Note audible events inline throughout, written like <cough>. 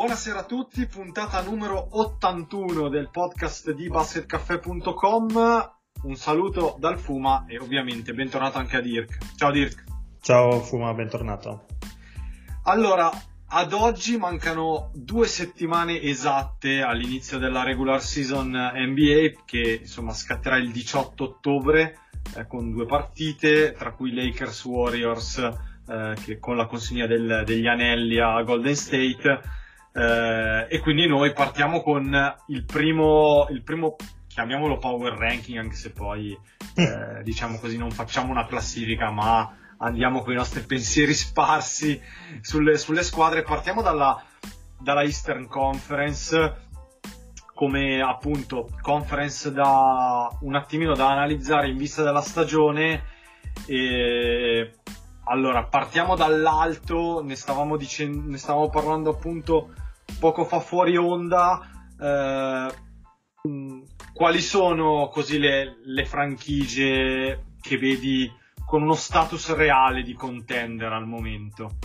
Buonasera a tutti, puntata numero 81 del podcast di basketcaffè.com. Un saluto dal Fuma e ovviamente bentornato anche a Dirk. Ciao Dirk. Ciao Fuma, bentornato. Allora, ad oggi mancano due settimane esatte all'inizio della regular season NBA che insomma scatterà il 18 ottobre eh, con due partite, tra cui Lakers Warriors eh, che con la consegna del- degli anelli a Golden State. Eh, e quindi noi partiamo con il primo, il primo, chiamiamolo power ranking, anche se poi eh, diciamo così non facciamo una classifica, ma andiamo con i nostri pensieri sparsi sulle, sulle squadre. Partiamo dalla, dalla Eastern Conference come appunto conference da un attimino da analizzare in vista della stagione. E allora partiamo dall'alto, ne stavamo, dicendo, ne stavamo parlando appunto poco fa fuori onda. eh, mh, quali sono così le, le franchigie che vedi con uno status reale di contender al momento?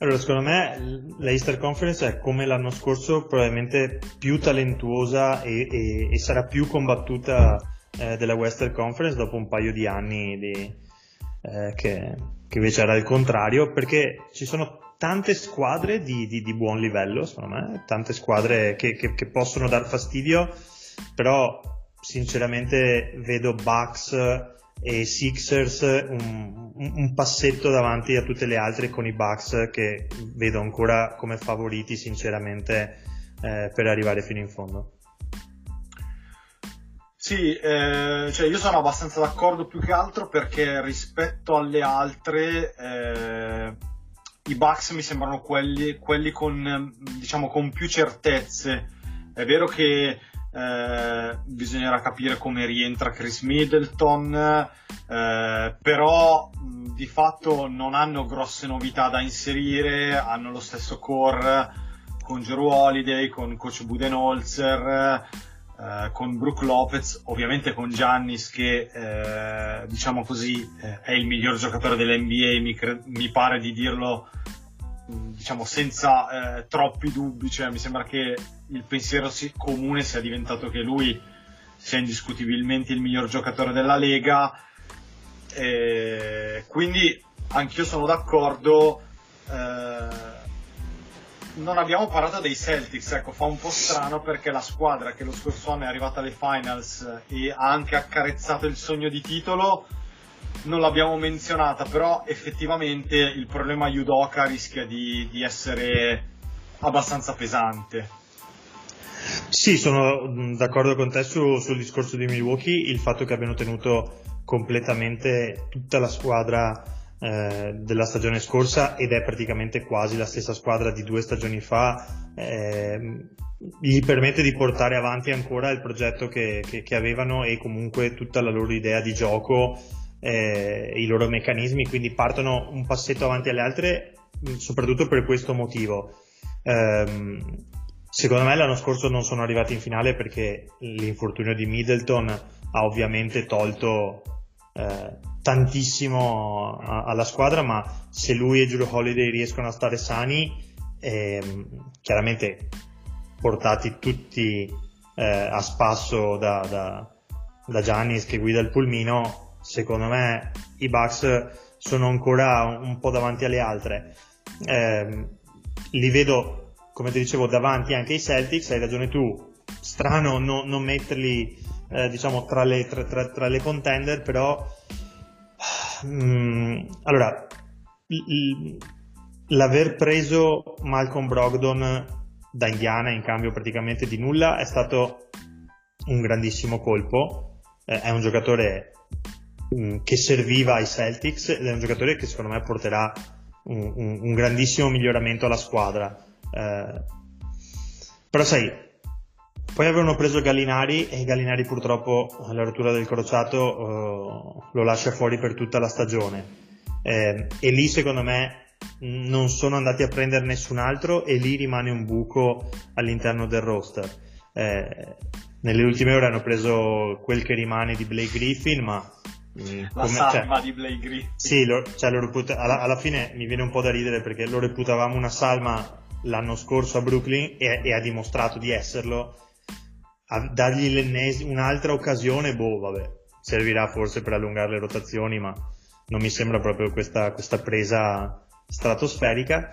Allora, secondo me la Easter Conference è come l'anno scorso probabilmente più talentuosa e, e- e sarà più combattuta eh, della Western Conference dopo un paio di anni di- eh, che, che invece era il contrario, perché ci sono tante squadre di, di- di buon livello, secondo me, tante squadre che, che- che possono dar fastidio, però sinceramente vedo Bucks e Sixers un, un- passetto davanti a tutte le altre con i Bucks che vedo ancora come favoriti sinceramente eh, per arrivare fino in fondo. Sì, eh, cioè io sono abbastanza d'accordo più che altro perché rispetto alle altre eh, i Bucks mi sembrano quelli, quelli con, diciamo, con più certezze. È vero che eh, bisognerà capire come rientra Chris Middleton, eh, però di fatto non hanno grosse novità da inserire, hanno lo stesso core con Jero Holiday, con coach Budenholzer, eh, con Brook Lopez, ovviamente con Giannis che eh, diciamo così eh, è il miglior giocatore dell'NBA, mi, cre- mi pare di dirlo diciamo senza eh, troppi dubbi, cioè mi sembra che il pensiero si- comune sia diventato che lui sia indiscutibilmente il miglior giocatore della Lega, quindi anch'io sono d'accordo. eh, non abbiamo parlato dei Celtics, ecco, fa un po' strano perché la squadra che lo scorso anno è arrivata alle finals e ha anche accarezzato il sogno di titolo, non l'abbiamo menzionata, però effettivamente il problema Yudoka rischia di, di essere abbastanza pesante. Sì, sono d'accordo con te su- sul discorso di Milwaukee, il fatto che abbiano tenuto completamente tutta la squadra eh, della stagione scorsa ed è praticamente quasi la stessa squadra di due stagioni fa, ehm, gli permette di portare avanti ancora il progetto che, che- che avevano e comunque tutta la loro idea di gioco, eh, i loro meccanismi, quindi partono un passetto avanti alle altre, mh, soprattutto per questo motivo. Ehm, Secondo me l'anno scorso non sono arrivati in finale perché l'infortunio di Middleton ha ovviamente tolto eh, tantissimo a- alla squadra, ma se lui e Drew Holiday riescono a stare sani, ehm, chiaramente portati tutti eh, a spasso da, da, da Giannis che guida il pulmino, secondo me i Bucks sono ancora un po' davanti alle altre. Ehm, li vedo come ti dicevo, davanti anche ai Celtics, hai ragione tu, strano no- non metterli, eh, diciamo, tra le, tra, tra- tra le contender, però, mm, allora, l'aver preso Malcolm Brogdon da Indiana in cambio praticamente di nulla è stato un grandissimo colpo, eh, è un giocatore mm, che serviva ai Celtics ed è un giocatore che secondo me porterà un, un, un grandissimo miglioramento alla squadra. Eh, però sai, poi avevano preso Gallinari e Gallinari purtroppo alla rottura del crociato uh, lo lascia fuori per tutta la stagione. Eh, e lì secondo me non sono andati a prendere nessun altro e lì rimane un buco all'interno del roster. Eh, nelle ultime ore hanno preso quel che rimane di Blake Griffin, ma mm, la come, salma cioè, di Blake Griffin. Sì, lo, cioè, lo reputa, alla, alla, fine mi viene un po' da ridere perché lo reputavamo una salma l'anno scorso a Brooklyn e, e ha dimostrato di esserlo. A dargli un'altra occasione, boh, vabbè, servirà forse per allungare le rotazioni, ma non mi sembra proprio questa, questa presa stratosferica.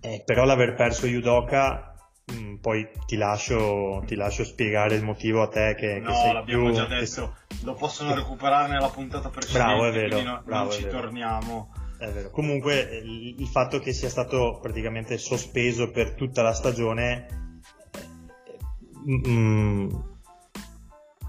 Eh, però l'aver perso Yudoka Mm, poi ti lascio, ti lascio, spiegare il motivo a te che, no, che sei l'abbiamo più... già detto, lo possono recuperare nella puntata precedente, bravo, è vero, no, bravo, non ci torniamo. Vero. Comunque il, il, fatto che sia stato praticamente sospeso per tutta la stagione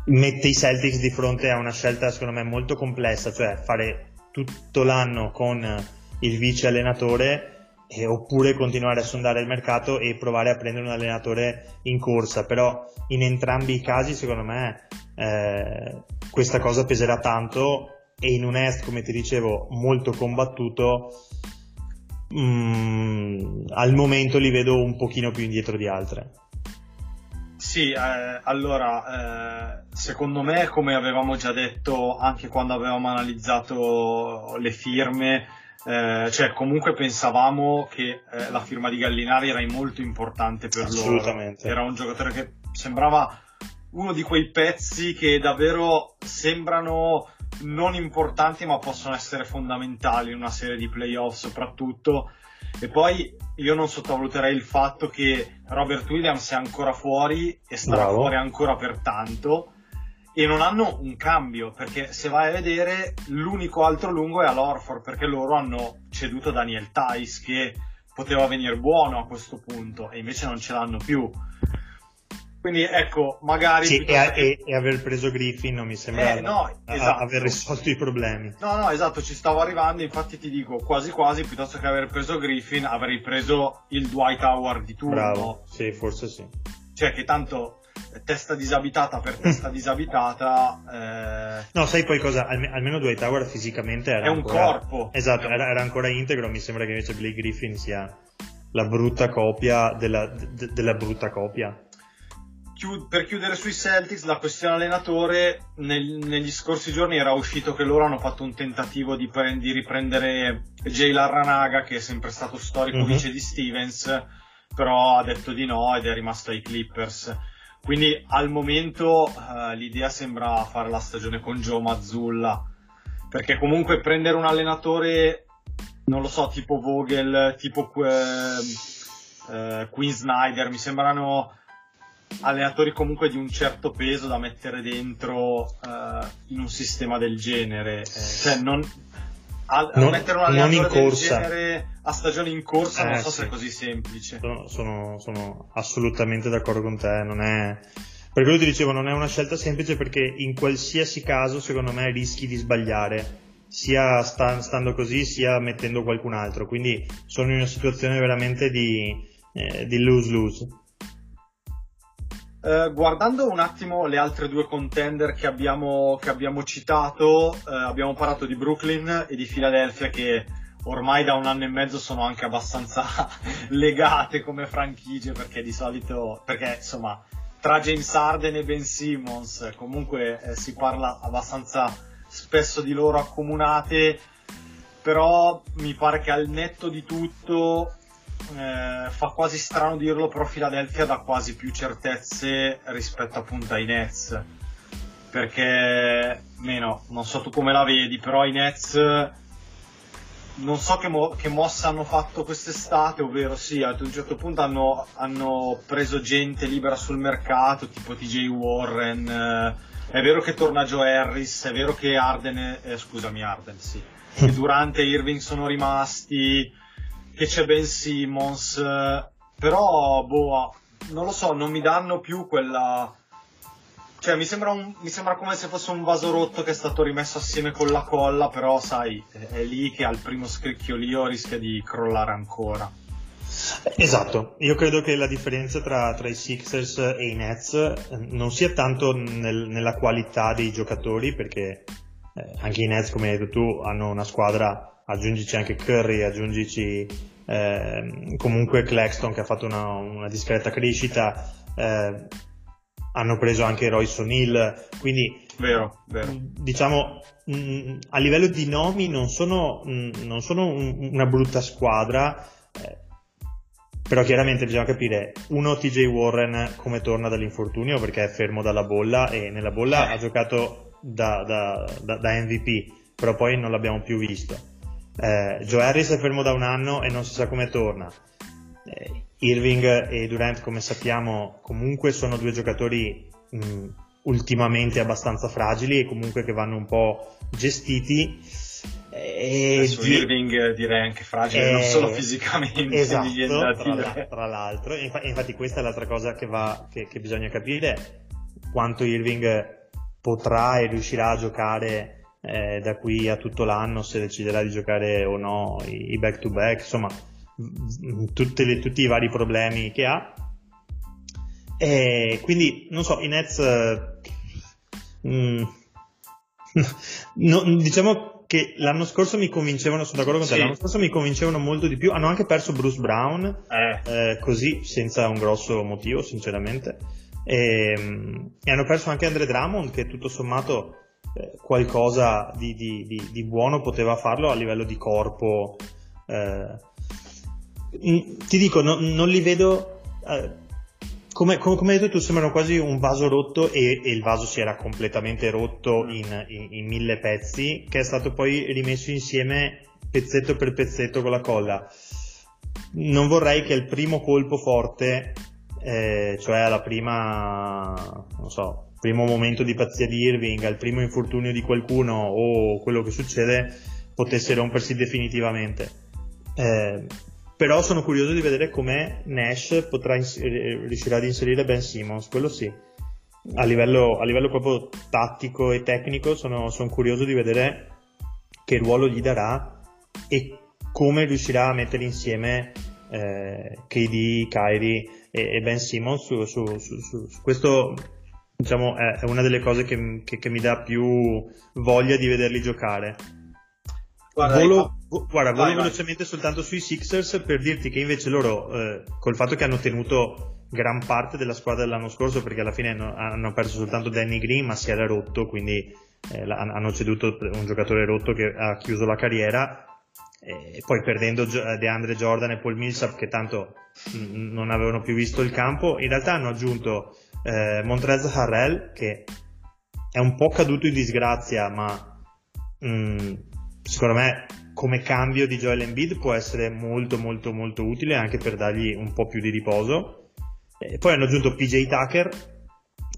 mette i Celtics di fronte a una scelta secondo me molto complessa, cioè fare tutto l'anno con il vice allenatore eh, oppure continuare a sondare il mercato e provare a prendere un allenatore in corsa, però in entrambi i casi secondo me eh, questa cosa peserà tanto e in un est come ti dicevo molto combattuto mh, mm, al momento li vedo un pochino più indietro di altre. Sì, eh, allora, eh, secondo me, come avevamo già detto anche quando avevamo analizzato le firme, eh, cioè comunque pensavamo che eh, la firma di Gallinari era molto importante per loro. Era un giocatore che sembrava uno di quei pezzi che davvero sembrano non importanti ma possono essere fondamentali in una serie di playoff soprattutto. E poi io non sottovaluterei il fatto che Robert Williams è ancora fuori e starà Bravo. fuori ancora per tanto e non hanno un cambio perché se vai a vedere l'unico altro lungo è all'Orford perché loro hanno ceduto Daniel Tice che poteva venire buono a questo punto e invece non ce l'hanno più quindi ecco magari sì, e, che... e, aver preso Griffin non mi sembra eh, no, esatto. aver risolto i problemi no no esatto ci stavo arrivando infatti ti dico quasi quasi piuttosto che aver preso Griffin avrei preso il Dwight Howard di turno bravo sì forse sì cioè che tanto testa disabitata per testa <laughs> disabitata. Eh... No, sai poi cosa? Alme- almeno Dwight Howard fisicamente era. È un ancora... corpo. Esatto, era, era, ancora integro. Mi sembra che invece Blake Griffin sia la brutta copia della, de- della brutta copia. Chiud- per chiudere sui Celtics, la questione allenatore, nel- negli scorsi giorni era uscito che loro hanno fatto un tentativo di, pre- di riprendere Jay Larranaga, che è sempre stato storico mm-hmm. vice di Stevens, però ha detto di no ed è rimasto ai Clippers quindi al momento uh, l'idea sembra fare la stagione con Joe Mazzulla, perché comunque prendere un allenatore, non lo so, tipo Vogel, tipo uh, uh, Queen Snyder, mi sembrano allenatori comunque di un certo peso da mettere dentro in un sistema del genere. Eh, cioè non, a, non, mettere un allenatore del genere a stagione in corsa eh, non so sì. se è così semplice. Sono, sono, sono, assolutamente d'accordo con te, non è... Per quello ti dicevo, non è una scelta semplice perché in qualsiasi caso secondo me rischi di sbagliare, sia sta, stando così sia mettendo qualcun altro, quindi sono in una situazione veramente di, eh, di lose-lose. Uh, guardando un attimo le altre due contender che abbiamo, che abbiamo citato, uh, abbiamo parlato di Brooklyn e di Philadelphia che ormai da un anno e mezzo sono anche abbastanza <laughs> legate come franchigie perché di solito, perché insomma tra James Harden e Ben Simmons comunque eh, si parla abbastanza spesso di loro accomunate, però mi pare che al netto di tutto eh, fa quasi strano dirlo, però Philadelphia dà quasi più certezze rispetto appunto ai Nets. Perché, meno, non so tu come la vedi, però i Nets non so che, mo- che mossa hanno fatto quest'estate, ovvero sì, ad un certo punto hanno, hanno preso gente libera sul mercato, tipo TJ Warren. Eh, è vero che torna Joe Harris, è vero che Arden, eh, scusami Arden, sì, che <laughs> Durante Irving sono rimasti che c'è Ben Simmons, però boh, non lo so, non mi danno più quella cioè, mi sembra, un, mi sembra come se fosse un vaso rotto che è stato rimesso assieme con la colla, però sai, è lì che al primo scricchiolio rischia di crollare ancora. Esatto, io credo che la differenza tra, tra i Sixers e i Nets eh, non sia tanto nel, nella qualità dei giocatori, perché eh, anche i Nets, come hai detto tu, hanno una squadra, aggiungici anche Curry, aggiungici eh, comunque Claxton che ha fatto una, una discreta crescita, eh, hanno preso anche Royce O'Neill, quindi vero, vero. diciamo mh, a livello di nomi non sono, mh, non sono un, una brutta squadra, eh, però chiaramente bisogna capire uno TJ Warren come torna dall'infortunio perché è fermo dalla bolla e nella bolla ha giocato da, da, da, da, MVP, però poi non l'abbiamo più visto. Eh, Joe Harris è fermo da un anno e non si sa come torna. Eh, Irving e Durant, come sappiamo, comunque sono due giocatori mh, ultimamente abbastanza fragili e comunque che vanno un po' gestiti. E su di... Irving direi anche fragile, eh, non solo fisicamente, esatto, tra, tra, l'altro. Infatti, infatti, questa è l'altra cosa che, va, che, che bisogna capire, quanto Irving potrà e riuscirà a giocare eh, da qui a tutto l'anno, se deciderà di giocare o no i back to back, insomma le, tutti i vari problemi che ha. E quindi, non so, i Nets... Mm, <laughs> no, diciamo che l'anno scorso mi convincevano, sono d'accordo con te, l'anno scorso mi convincevano molto di più, hanno anche perso Bruce Brown, eh. Eh, così, senza un grosso motivo, sinceramente, e, e, hanno perso anche Andre Drummond, che tutto sommato eh, qualcosa di, di, di, di, buono poteva farlo a livello di corpo. Eh, ti dico, no, non li vedo. Eh, come, come, come, hai detto tu, sembrano quasi un vaso rotto e, e il vaso si era completamente rotto in, in, in, mille pezzi, che è stato poi rimesso insieme pezzetto per pezzetto con la colla. Non vorrei che il primo colpo forte, eh, cioè alla prima, non so, primo momento di pazzia di Irving, al primo infortunio di qualcuno o quello che succede, potesse rompersi definitivamente. Eh, però sono curioso di vedere come Nash potrà ins- eh, riuscirà ad inserire Ben Simmons, quello sì. A livello, a livello proprio tattico e tecnico sono, sono, curioso di vedere che ruolo gli darà e come riuscirà a mettere insieme eh, KD, Kyrie e, e Ben Simmons su, su, su, su, questo diciamo è una delle cose che, che, che mi dà più voglia di vederli giocare Guarda, volo, vo, guarda, vai, volo vai. velocemente soltanto sui Sixers per dirti che invece loro, eh, col fatto che hanno tenuto gran parte della squadra dell'anno scorso, perché alla fine hanno, hanno perso soltanto Danny Green, ma si era rotto, quindi eh, hanno ceduto un giocatore rotto che ha chiuso la carriera, e poi perdendo eh, DeAndre Jordan e Paul Millsap che tanto non avevano più visto il campo, in realtà hanno aggiunto eh, Montrez Harrell che è un po' caduto in disgrazia, ma mh, mm, secondo me come cambio di Joel Embiid può essere molto molto molto utile anche per dargli un po' più di riposo. E poi hanno aggiunto PJ Tucker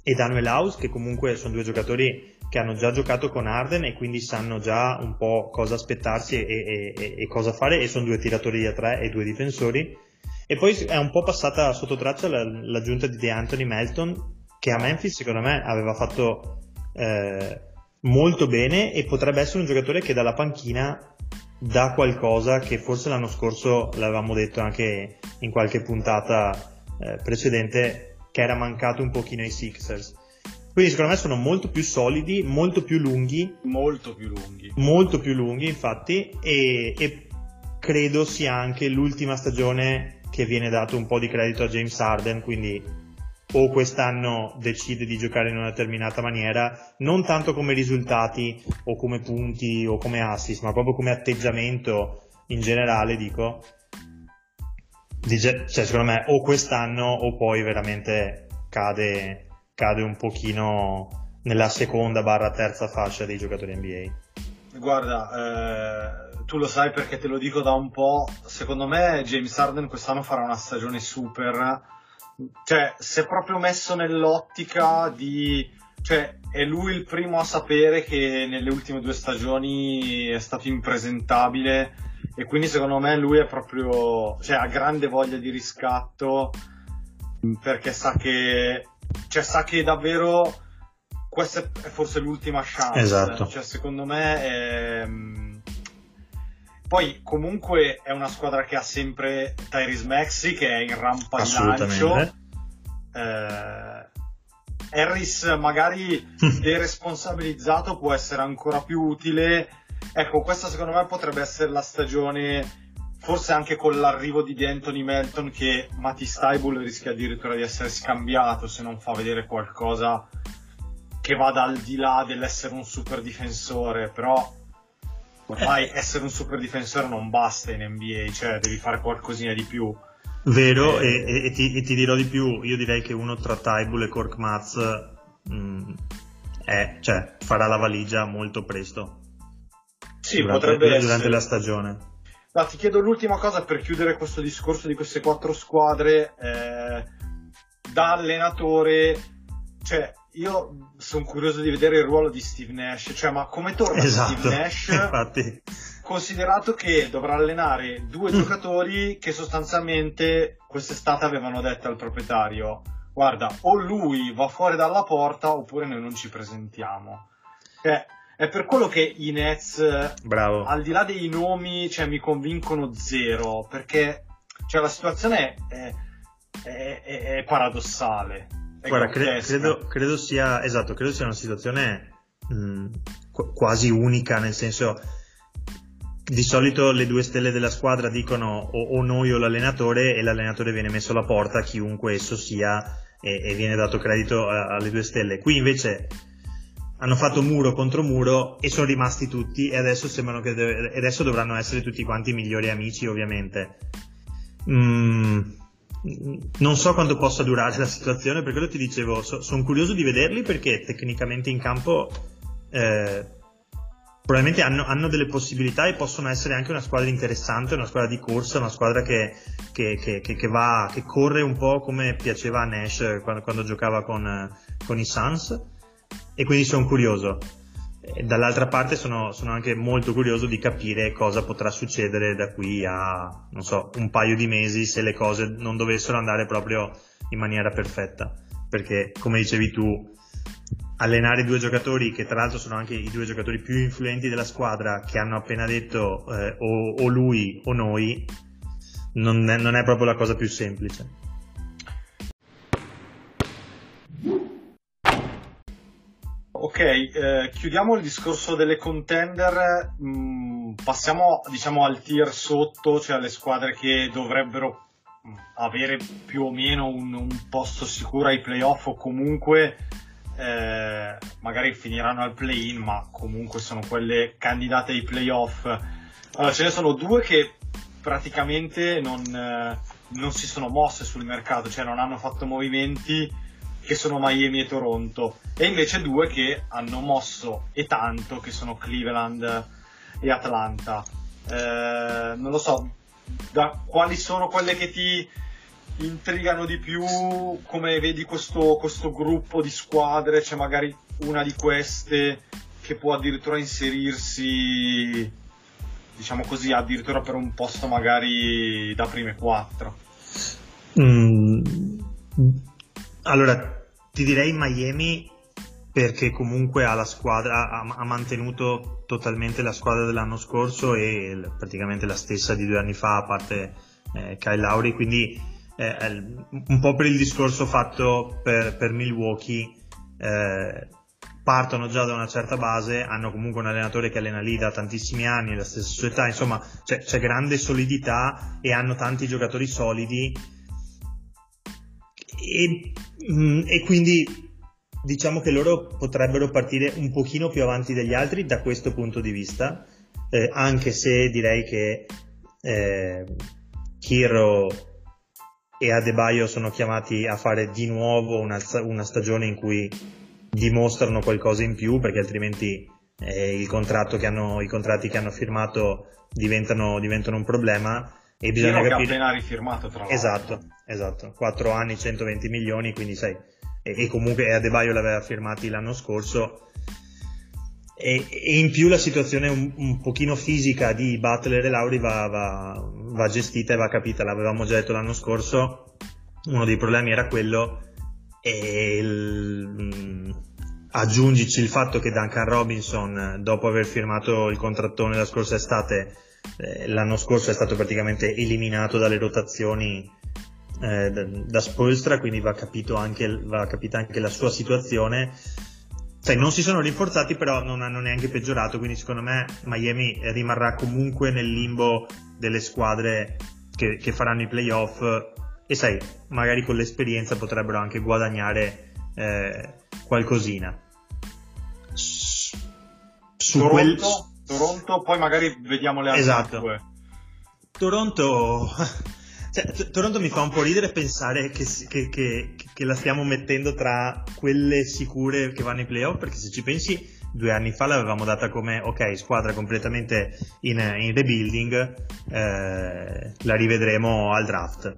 e Daniel House che comunque sono due giocatori che hanno già giocato con Arden e quindi sanno già un po' cosa aspettarsi e, e, e cosa fare e sono due tiratori a tre e due difensori. E poi è un po' passata sotto traccia l'aggiunta di DeAnthony Melton che a Memphis secondo me aveva fatto eh, molto bene e potrebbe essere un giocatore che dalla panchina dà qualcosa che forse l'anno scorso l'avevamo detto anche in qualche puntata eh, precedente che era mancato un pochino ai Sixers. Quindi secondo me sono molto più solidi, molto più lunghi. Molto più lunghi. Molto più lunghi infatti e, e credo sia anche l'ultima stagione che viene dato un po' di credito a James Harden, quindi o quest'anno decide di giocare in una determinata maniera, non tanto come risultati o come punti o come assist, ma proprio come atteggiamento in generale, dico. Dice, cioè, secondo me o quest'anno o poi veramente cade, cade un pochino nella seconda barra terza fascia dei giocatori NBA. Guarda, eh, tu lo sai perché te lo dico da un po', secondo me James Harden quest'anno farà una stagione super cioè, si è proprio messo nell'ottica di, cioè, è lui il primo a sapere che nelle ultime due stagioni è stato impresentabile e quindi secondo me lui è proprio, cioè, ha grande voglia di riscatto perché sa che, cioè, sa che davvero questa è forse l'ultima chance. Esatto. Cioè, secondo me è... mm, Poi comunque è una squadra che ha sempre Tyrese Maxi che è in rampa di lancio. Eh, Harris magari <laughs> deresponsabilizzato può essere ancora più utile. Ecco, questa secondo me potrebbe essere la stagione, forse anche con l'arrivo di Anthony Melton, che Mati Staibul rischia addirittura di essere scambiato se non fa vedere qualcosa che vada al di là dell'essere un super difensore, però ormai essere un super difensore non basta in NBA, cioè devi fare qualcosina di più. Vero, Eh. e, e- ti, e ti dirò di più, io direi che uno tra Tybull e Cork Maz mm, cioè, farà la valigia molto presto Sì, durante, potrebbe durante essere. la stagione. No, ti chiedo l'ultima cosa per chiudere questo discorso di queste quattro squadre. eh, da allenatore, cioè, io sono curioso di vedere il ruolo di Steve Nash. Cioè, ma come torna Esatto, Steve Nash? infatti. Considerato che dovrà allenare due giocatori che sostanzialmente quest'estate avevano detto al proprietario: Guarda, o lui va fuori dalla porta oppure noi non ci presentiamo. Cioè, è per quello che i Nets Bravo. al di là dei nomi, cioè, mi convincono zero, perché cioè, la situazione è, è- è- è paradossale. Guarda, cre- credo, credo sia esatto, credo sia una situazione mh, qu- quasi unica, nel senso di solito le due stelle della squadra dicono o, o noi o l'allenatore e l'allenatore viene messo alla porta, chiunque esso sia, e, e viene dato credito a- alle due stelle. Qui invece hanno fatto muro contro muro e sono rimasti tutti e adesso sembrano che deve- e adesso dovranno essere tutti quanti migliori amici ovviamente. Mm, non so quanto possa durare la situazione, per quello ti dicevo, sono curioso di vederli perché tecnicamente in campo eh, probabilmente hanno, hanno delle possibilità e possono essere anche una squadra interessante, una squadra di corsa, una squadra che, che- che- che- va, corre un po' come piaceva a Nash quando, quando giocava con, con i Suns e quindi sono curioso. Dall'altra parte sono, sono anche molto curioso di capire cosa potrà succedere da qui a, non so, un paio di mesi se le cose non dovessero andare proprio in maniera perfetta. Perché, come dicevi tu, allenare due giocatori che tra l'altro sono anche i due giocatori più influenti della squadra che hanno appena detto eh, o, o lui o noi non è, non è proprio la cosa più semplice. Ok, eh, chiudiamo il discorso delle contender, mm, passiamo diciamo al tier sotto, cioè alle squadre che dovrebbero mm, avere più o meno un, un posto sicuro ai playoff o comunque eh, magari finiranno al play-in, ma comunque sono quelle candidate ai playoff. Allora, ce ne sono due che praticamente non, eh, non si sono mosse sul mercato, cioè non hanno fatto movimenti che sono Miami e Toronto, e invece due che hanno mosso e tanto, che sono Cleveland e Atlanta. Eh, non lo so, da quali sono quelle che ti intrigano di più, come vedi questo, questo gruppo di squadre, c'è magari una di queste che può addirittura inserirsi, diciamo così, addirittura per un posto magari da prime quattro. Mm, allora, ti direi Miami perché comunque ha la squadra, ha, ha mantenuto totalmente la squadra dell'anno scorso e praticamente la stessa di due anni fa, a parte eh, Kyle Lowry, quindi eh, un po' per il discorso fatto per, per Milwaukee, eh, partono già da una certa base, hanno comunque un allenatore che allena lì da tantissimi anni, la stessa società, insomma c'è, c'è grande solidità e hanno tanti giocatori solidi. E, mm, e quindi diciamo che loro potrebbero partire un pochino più avanti degli altri da questo punto di vista, eh, anche se direi che eh, Kiro e Adebayo sono chiamati a fare di nuovo una, una stagione in cui dimostrano qualcosa in più perché altrimenti eh, hanno, i contratti che hanno firmato diventano, diventano un problema e bisogna Kiro che ha capire appena rifirmato tra l'altro. esatto, esatto. 4 anni 120 milioni quindi sai e, e comunque Adebayo l'aveva firmati l'anno scorso. E, e in più la situazione un, un pochino fisica di Butler e Lauri va, va, va gestita e va capita. L'avevamo già detto l'anno scorso uno dei problemi era quello e il, aggiungici il fatto che Duncan Robinson, dopo aver firmato il contrattone la scorsa estate, eh, l'anno scorso è stato praticamente eliminato dalle rotazioni eh, da, da Spolstra, quindi va, anche, va capita anche la sua situazione. Sai, non si sono rinforzati, però non hanno neanche peggiorato, quindi secondo me Miami rimarrà comunque nel limbo delle squadre che, che faranno i playoff e sai, magari con l'esperienza potrebbero anche guadagnare eh, qualcosina. Su Toronto, quel... Toronto, poi magari vediamo le altre esatto. due. Toronto <laughs> cioè, Toronto mi fa un po' ridere pensare che, che, che, che, la stiamo mettendo tra quelle sicure che vanno ai playoff, perché se ci pensi, due anni fa l'avevamo data come, ok, squadra completamente in, in rebuilding, eh, la rivedremo al draft.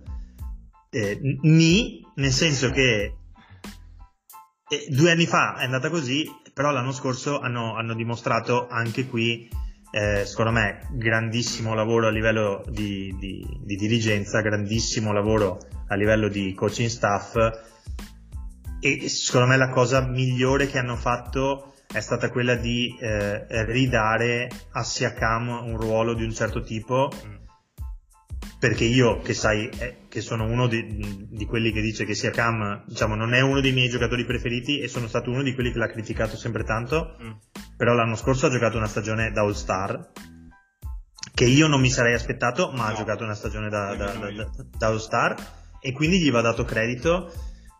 Eh, ni, nel senso che eh, due anni fa è andata così, però l'anno scorso hanno, hanno dimostrato anche qui eh, secondo me grandissimo lavoro a livello di, di, di, dirigenza, grandissimo lavoro a livello di coaching staff. E secondo me la cosa migliore che hanno fatto è stata quella di eh, ridare a Siakam un ruolo di un certo tipo. Mm perché io che sai eh, che sono uno di, di, quelli che dice che sia Cam diciamo non è uno dei miei giocatori preferiti e sono stato uno di quelli che l'ha criticato sempre tanto mm. però l'anno scorso ha giocato una stagione da All Star che io non mi sarei aspettato ma no. ha giocato una stagione da, da, da, da, All Star e quindi gli va dato credito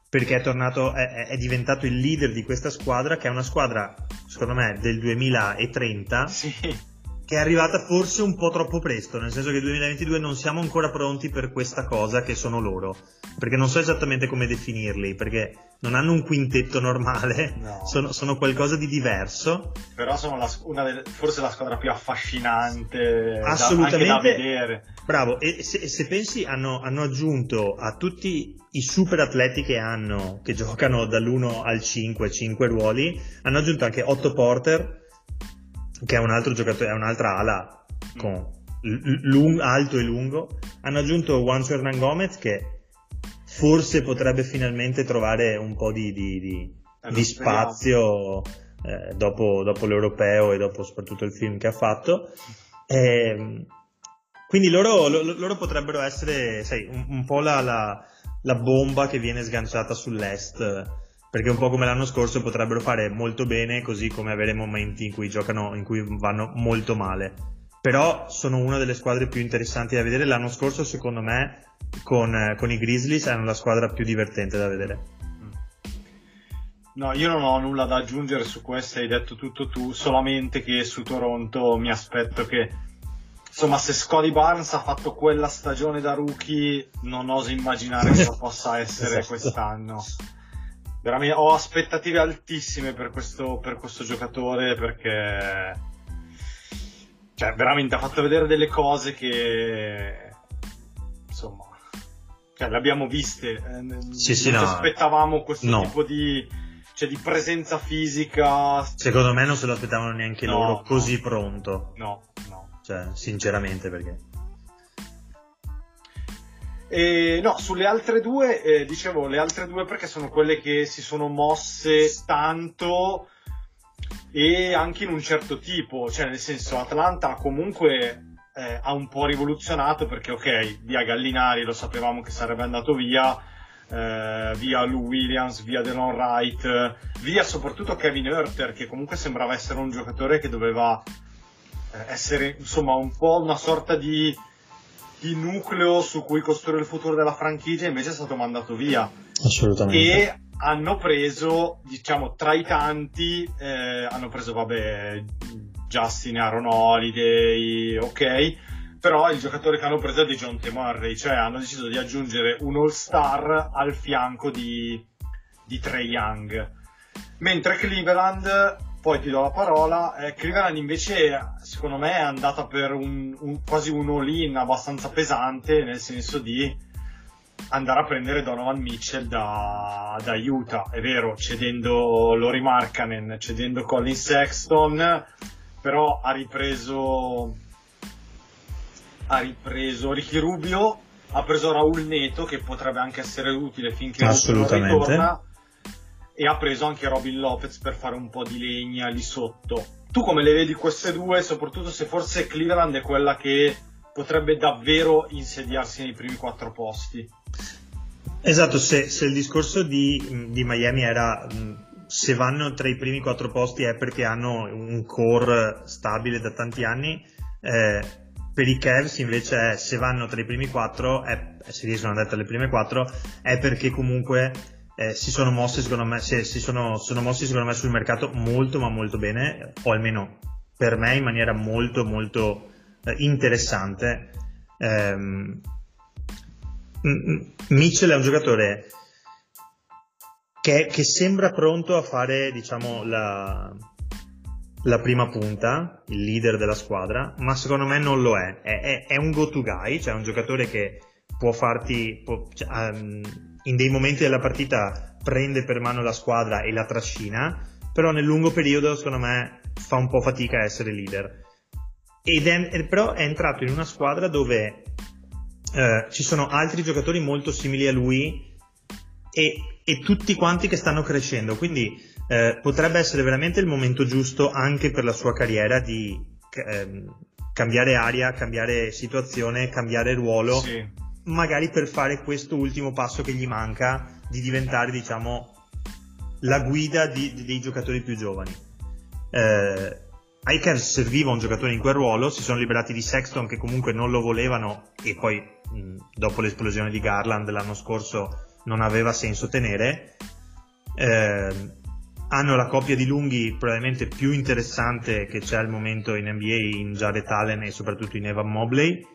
perché è tornato è, è, diventato il leader di questa squadra che è una squadra secondo me del 2030 sì che è arrivata forse un po' troppo presto, nel senso che nel 2022 non siamo ancora pronti per questa cosa che sono loro, perché non so esattamente come definirli, perché non hanno un quintetto normale, <laughs> no. sono, sono, qualcosa di diverso. Però sono la, delle, forse la squadra più affascinante Assolutamente, da, da vedere. Bravo, e se, se pensi hanno, hanno, aggiunto a tutti i super atleti che hanno, che giocano dall'1 al 5, 5 ruoli, hanno aggiunto anche Otto Porter, che è un altro giocatore, è un'altra ala con lung, alto e lungo. Hanno aggiunto Juancho Hernan Gomez che forse potrebbe finalmente trovare un po' di, di, di, eh, di spazio eh, dopo, dopo, l'europeo e dopo soprattutto il film che ha fatto. E, ehm, quindi loro, loro, potrebbero essere sai, un, un po' la, la, la bomba che viene sganciata sull'est perché un po' come l'anno scorso potrebbero fare molto bene, così come avere momenti in cui giocano, in cui vanno molto male. Però sono una delle squadre più interessanti da vedere. L'anno scorso, secondo me, con, con i Grizzlies erano la squadra più divertente da vedere. No, io non ho nulla da aggiungere su questo, hai detto tutto tu, solamente che su Toronto mi aspetto che, insomma, se Scotty Barnes ha fatto quella stagione da rookie, non oso immaginare cosa possa essere esatto. quest'anno veramente ho aspettative altissime per questo, per questo giocatore perché cioè, veramente ha fatto vedere delle cose che insomma cioè, le abbiamo viste. Eh, sì, sì, non no. aspettavamo questo no. tipo di, cioè, di presenza fisica. Secondo me non se lo aspettavano neanche no, loro così pronto. No no. Cioè sinceramente perché e no, sulle altre due, eh, dicevo le altre due perché sono quelle che si sono mosse tanto e anche in un certo tipo, cioè nel senso Atlanta comunque eh, ha un po' rivoluzionato perché ok, via Gallinari lo sapevamo che sarebbe andato via, eh, via Lou Williams, via Delon Wright, via soprattutto Kevin Herter che comunque sembrava essere un giocatore che doveva eh, essere insomma un po' una sorta di di nucleo su cui costruire il futuro della franchigia invece è stato mandato via. Assolutamente. E hanno preso, diciamo, tra i tanti, eh, hanno preso, vabbè, Justin Aaron Holiday, ok, però il giocatore che hanno preso è di John T. Murray, cioè hanno deciso di aggiungere un all-star al fianco di, di Trey Young. Mentre Cleveland poi ti do la parola. Eh, Cleveland invece, secondo me, è andata per un, un, quasi un all-in abbastanza pesante, nel senso di andare a prendere Donovan Mitchell da, da Utah. È vero, cedendo Lori Markkanen, cedendo Colin Sexton, però ha ripreso, ha ripreso Ricky Rubio, ha preso Raul Neto, che potrebbe anche essere utile finché Assolutamente. ritorna e ha preso anche Robin Lopez per fare un po' di legna lì sotto. Tu come le vedi queste due, soprattutto se forse Cleveland è quella che potrebbe davvero insediarsi nei primi quattro posti? Esatto, se, se il discorso di, di Miami era se vanno tra i primi quattro posti è perché hanno un core stabile da tanti anni. Eh, per i Cavs invece è, se vanno tra i primi quattro, è, se riescono ad andare tra le prime quattro, è perché comunque eh, si sono mossi secondo me, se, si sono, sono mossi secondo me sul mercato molto ma molto bene, o almeno per me in maniera molto molto eh, interessante. Um, Mitchell è un giocatore che, che sembra pronto a fare, diciamo, la, la prima punta, il leader della squadra, ma secondo me non lo è. È, è, è un go-to guy, cioè un giocatore che può farti, può, um, in dei momenti della partita prende per mano la squadra e la trascina, però nel lungo periodo secondo me fa un po' fatica a essere leader. Ed è, però è entrato in una squadra dove eh, ci sono altri giocatori molto simili a lui e, e tutti quanti che stanno crescendo, quindi eh, potrebbe essere veramente il momento giusto anche per la sua carriera di eh, cambiare aria, cambiare situazione, cambiare ruolo, sì. Magari per fare questo ultimo passo che gli manca di diventare, diciamo, la guida di, di, dei giocatori più giovani. Eh, ai serviva un giocatore in quel ruolo, si sono liberati di Sexton che comunque non lo volevano e poi mh, dopo l'esplosione di Garland l'anno scorso non aveva senso tenere. Eh, hanno la coppia di lunghi probabilmente più interessante che c'è al momento in NBA in Jared Allen e soprattutto in Evan Mobley.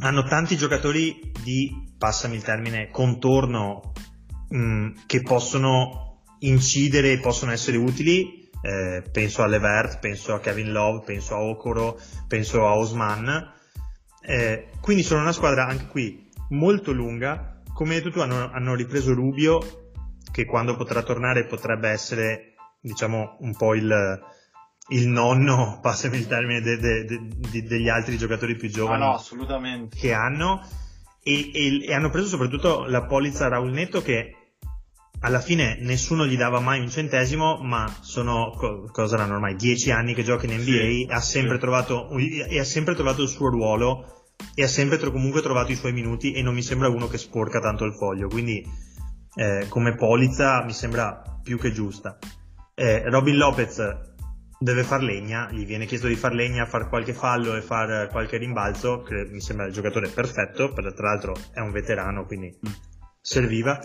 Hanno tanti giocatori di, passami il termine, contorno mh, che possono incidere e possono essere utili. Eh, penso a Levert, penso a Kevin Love, penso a Okoro, penso a Osman. Eh, quindi sono una squadra anche qui molto lunga, come hai detto tu, hanno, hanno ripreso Rubio, che quando potrà tornare potrebbe essere, diciamo, un po' il, il nonno, passami il termine, de, de, de, degli altri giocatori più giovani ah no, che hanno. E, e, e, hanno preso soprattutto la polizza Raul Netto che alla fine nessuno gli dava mai un centesimo, ma sono cosa erano ormai dieci anni che gioca in NBA sì, ha sempre sì. trovato, e ha sempre trovato il suo ruolo e ha sempre comunque trovato i suoi minuti e non mi sembra uno che sporca tanto il foglio, quindi eh, come polizza mi sembra più che giusta. Eh, Robin Lopez deve far legna, gli viene chiesto di far legna, fare qualche fallo e fare qualche rimbalzo, che mi sembra il giocatore perfetto, tra l'altro è un veterano, quindi mm. serviva.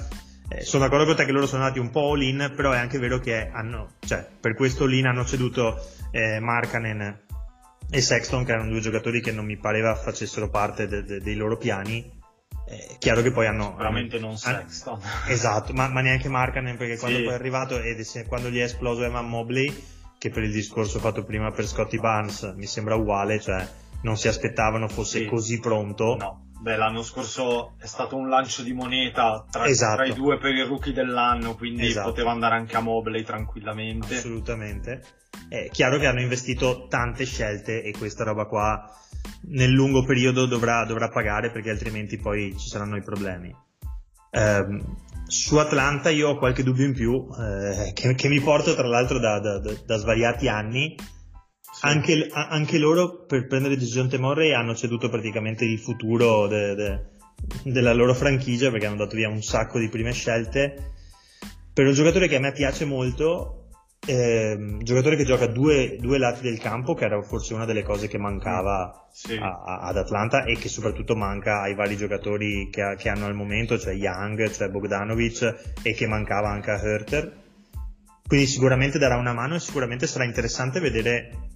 Eh, sono d'accordo con te che loro sono andati un po' all-in, però è anche vero che hanno, cioè, per questo all-in hanno ceduto eh, Markanen e Sexton, che erano due giocatori che non mi pareva facessero parte de- de- dei loro piani. È chiaro che poi hanno. Veramente non Sexton. esatto, ma, ma neanche Markanen, perché quando poi è arrivato e quando gli è esploso Evan Mobley, che per il discorso fatto prima per Scotty Barnes mi sembra uguale, cioè non si aspettavano fosse sì. così pronto. No. Beh, l'anno scorso è stato un lancio di moneta tra, esatto. tra i due per il rookie dell'anno, quindi esatto. poteva andare anche a Mobley tranquillamente. Assolutamente. È chiaro che hanno investito tante scelte e questa roba qua nel lungo periodo dovrà, dovrà pagare perché altrimenti poi ci saranno i problemi. Eh, su Atlanta io ho qualche dubbio in più eh, che, che, mi porto tra l'altro da, da, da, da svariati anni. Sì. Anche, anche, loro per prendere Dejounte Murray hanno ceduto praticamente il futuro de, de, della loro franchigia perché hanno dato via un sacco di prime scelte. Per un giocatore che a me piace molto eh, giocatore che gioca due, due, lati del campo, che era forse una delle cose che mancava sì. a, a, ad Atlanta e che soprattutto manca ai vari giocatori che, che, hanno al momento, cioè Young, cioè Bogdanovic e che mancava anche a Herter. Quindi sicuramente darà una mano e sicuramente sarà interessante vedere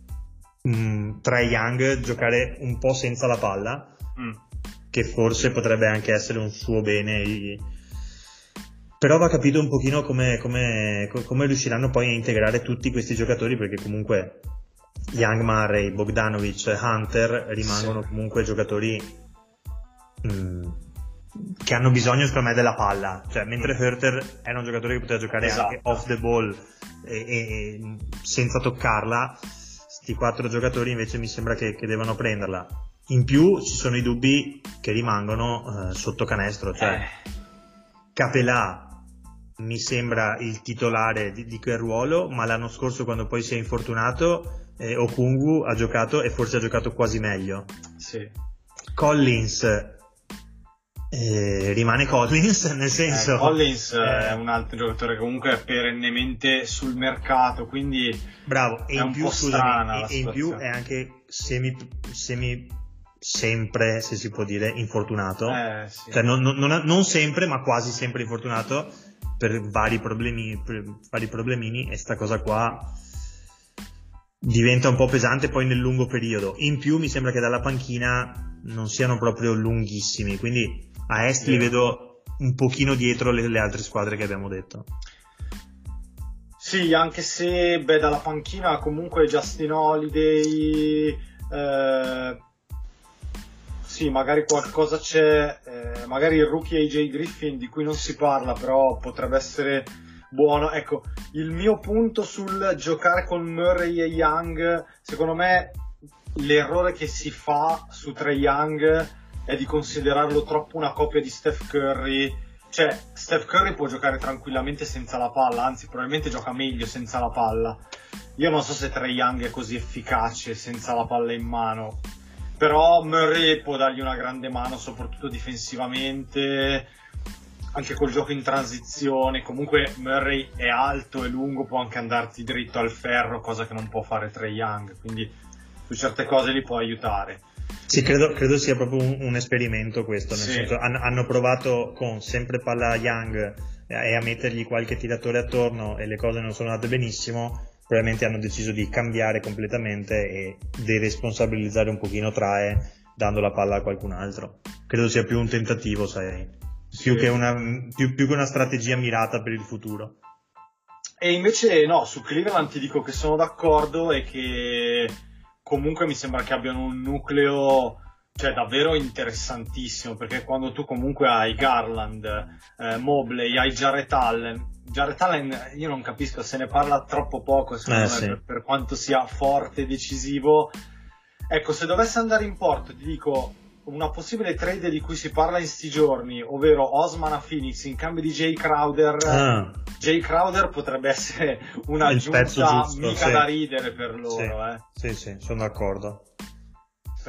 mh, mm, tra Young giocare un po' senza la palla, mm. che forse potrebbe anche essere un suo bene però va capito un pochino come, come, come, riusciranno poi a integrare tutti questi giocatori perché comunque Young Murray, Bogdanovic, Hunter rimangono sì. comunque giocatori mh, mm, che hanno bisogno secondo me della palla cioè mentre mm. Herter era un giocatore che poteva giocare esatto. anche off the ball e, e, senza toccarla questi quattro giocatori invece mi sembra che, che devono prenderla in più ci sono i dubbi che rimangono eh, sotto canestro cioè eh. Capelà mi sembra il titolare di, di, quel ruolo, ma l'anno scorso quando poi si è infortunato eh, Okungu ha giocato e forse ha giocato quasi meglio. Sì. Collins eh, rimane Collins, <laughs> nel senso... Eh, Collins eh, è un altro giocatore che comunque è perennemente sul mercato, quindi bravo, e in un più, po' scusami, strana la e in più è anche semi, semi sempre, se si può dire, infortunato. Eh, sì. Cioè, non, non- non- non sempre, ma quasi sempre infortunato per vari, problemi, per vari problemini e sta cosa qua diventa un po' pesante poi nel lungo periodo. In più mi sembra che dalla panchina non siano proprio lunghissimi, quindi a est li vedo un pochino dietro le, le altre squadre che abbiamo detto. Sì, anche se beh, dalla panchina comunque Justin Holiday, eh, sì, magari qualcosa c'è, eh, magari il rookie AJ Griffin di cui non si parla, però potrebbe essere buono. Ecco, il mio punto sul giocare con Murray e Young, secondo me l'errore che si fa su Trey Young è di considerarlo troppo una copia di Steph Curry. Cioè, Steph Curry può giocare tranquillamente senza la palla, anzi, probabilmente gioca meglio senza la palla. Io non so se Trey Young è così efficace senza la palla in mano. Però Murray può dargli una grande mano, soprattutto difensivamente, anche col gioco in transizione. Comunque Murray è alto e lungo, può anche andarti dritto al ferro, cosa che non può fare Trey Young. Quindi su certe cose li può aiutare. Sì, credo, credo sia proprio un, un esperimento questo, nel Sì. senso han- hanno provato con sempre palla Young e a mettergli qualche tiratore attorno e le cose non sono andate benissimo, probabilmente hanno deciso di cambiare completamente e deresponsabilizzare un pochino Trae dando la palla a qualcun altro. Credo sia più un tentativo, sai, più, Sì. che una, più, più che una strategia mirata per il futuro. E invece no, su Cleveland ti dico che sono d'accordo e che comunque mi sembra che abbiano un nucleo cioè davvero interessantissimo perché quando tu comunque hai Garland, eh, Mobley, hai Jarrett Allen Jarrett Allen io non capisco se ne parla troppo poco secondo Eh, me sì. per, per quanto sia forte e decisivo ecco se dovesse andare in porto ti dico una possibile trade di cui si parla in sti giorni ovvero Osman a Phoenix in cambio di Jay Crowder Ah, Jay Crowder potrebbe essere Il pezzo giusto, mica sì. da ridere per loro, sì, eh. sì, sì, sono d'accordo.